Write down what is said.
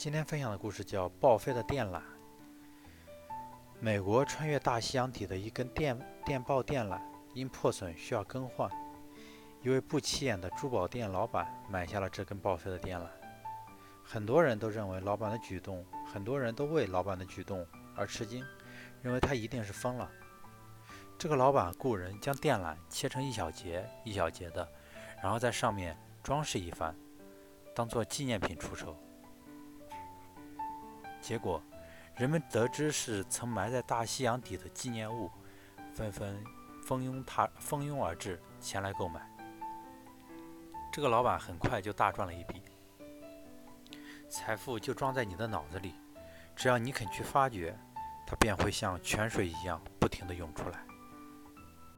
今天分享的故事叫《报废的电缆》。美国穿越大西洋底的一根电电报电缆因破损需要更换，一位不起眼的珠宝店老板买下了这根报废的电缆。很多人都认为老板的举动，很多人都为老板的举动而吃惊，认为他一定是疯了。这个老板雇人将电缆切成一小节一小节的，然后在上面装饰一番，当做纪念品出售。结果，人们得知是曾埋在大西洋底的纪念物，纷纷蜂拥踏蜂拥而至，前来购买。这个老板很快就大赚了一笔，财富就装在你的脑子里，只要你肯去发掘，它便会像泉水一样不停地涌出来。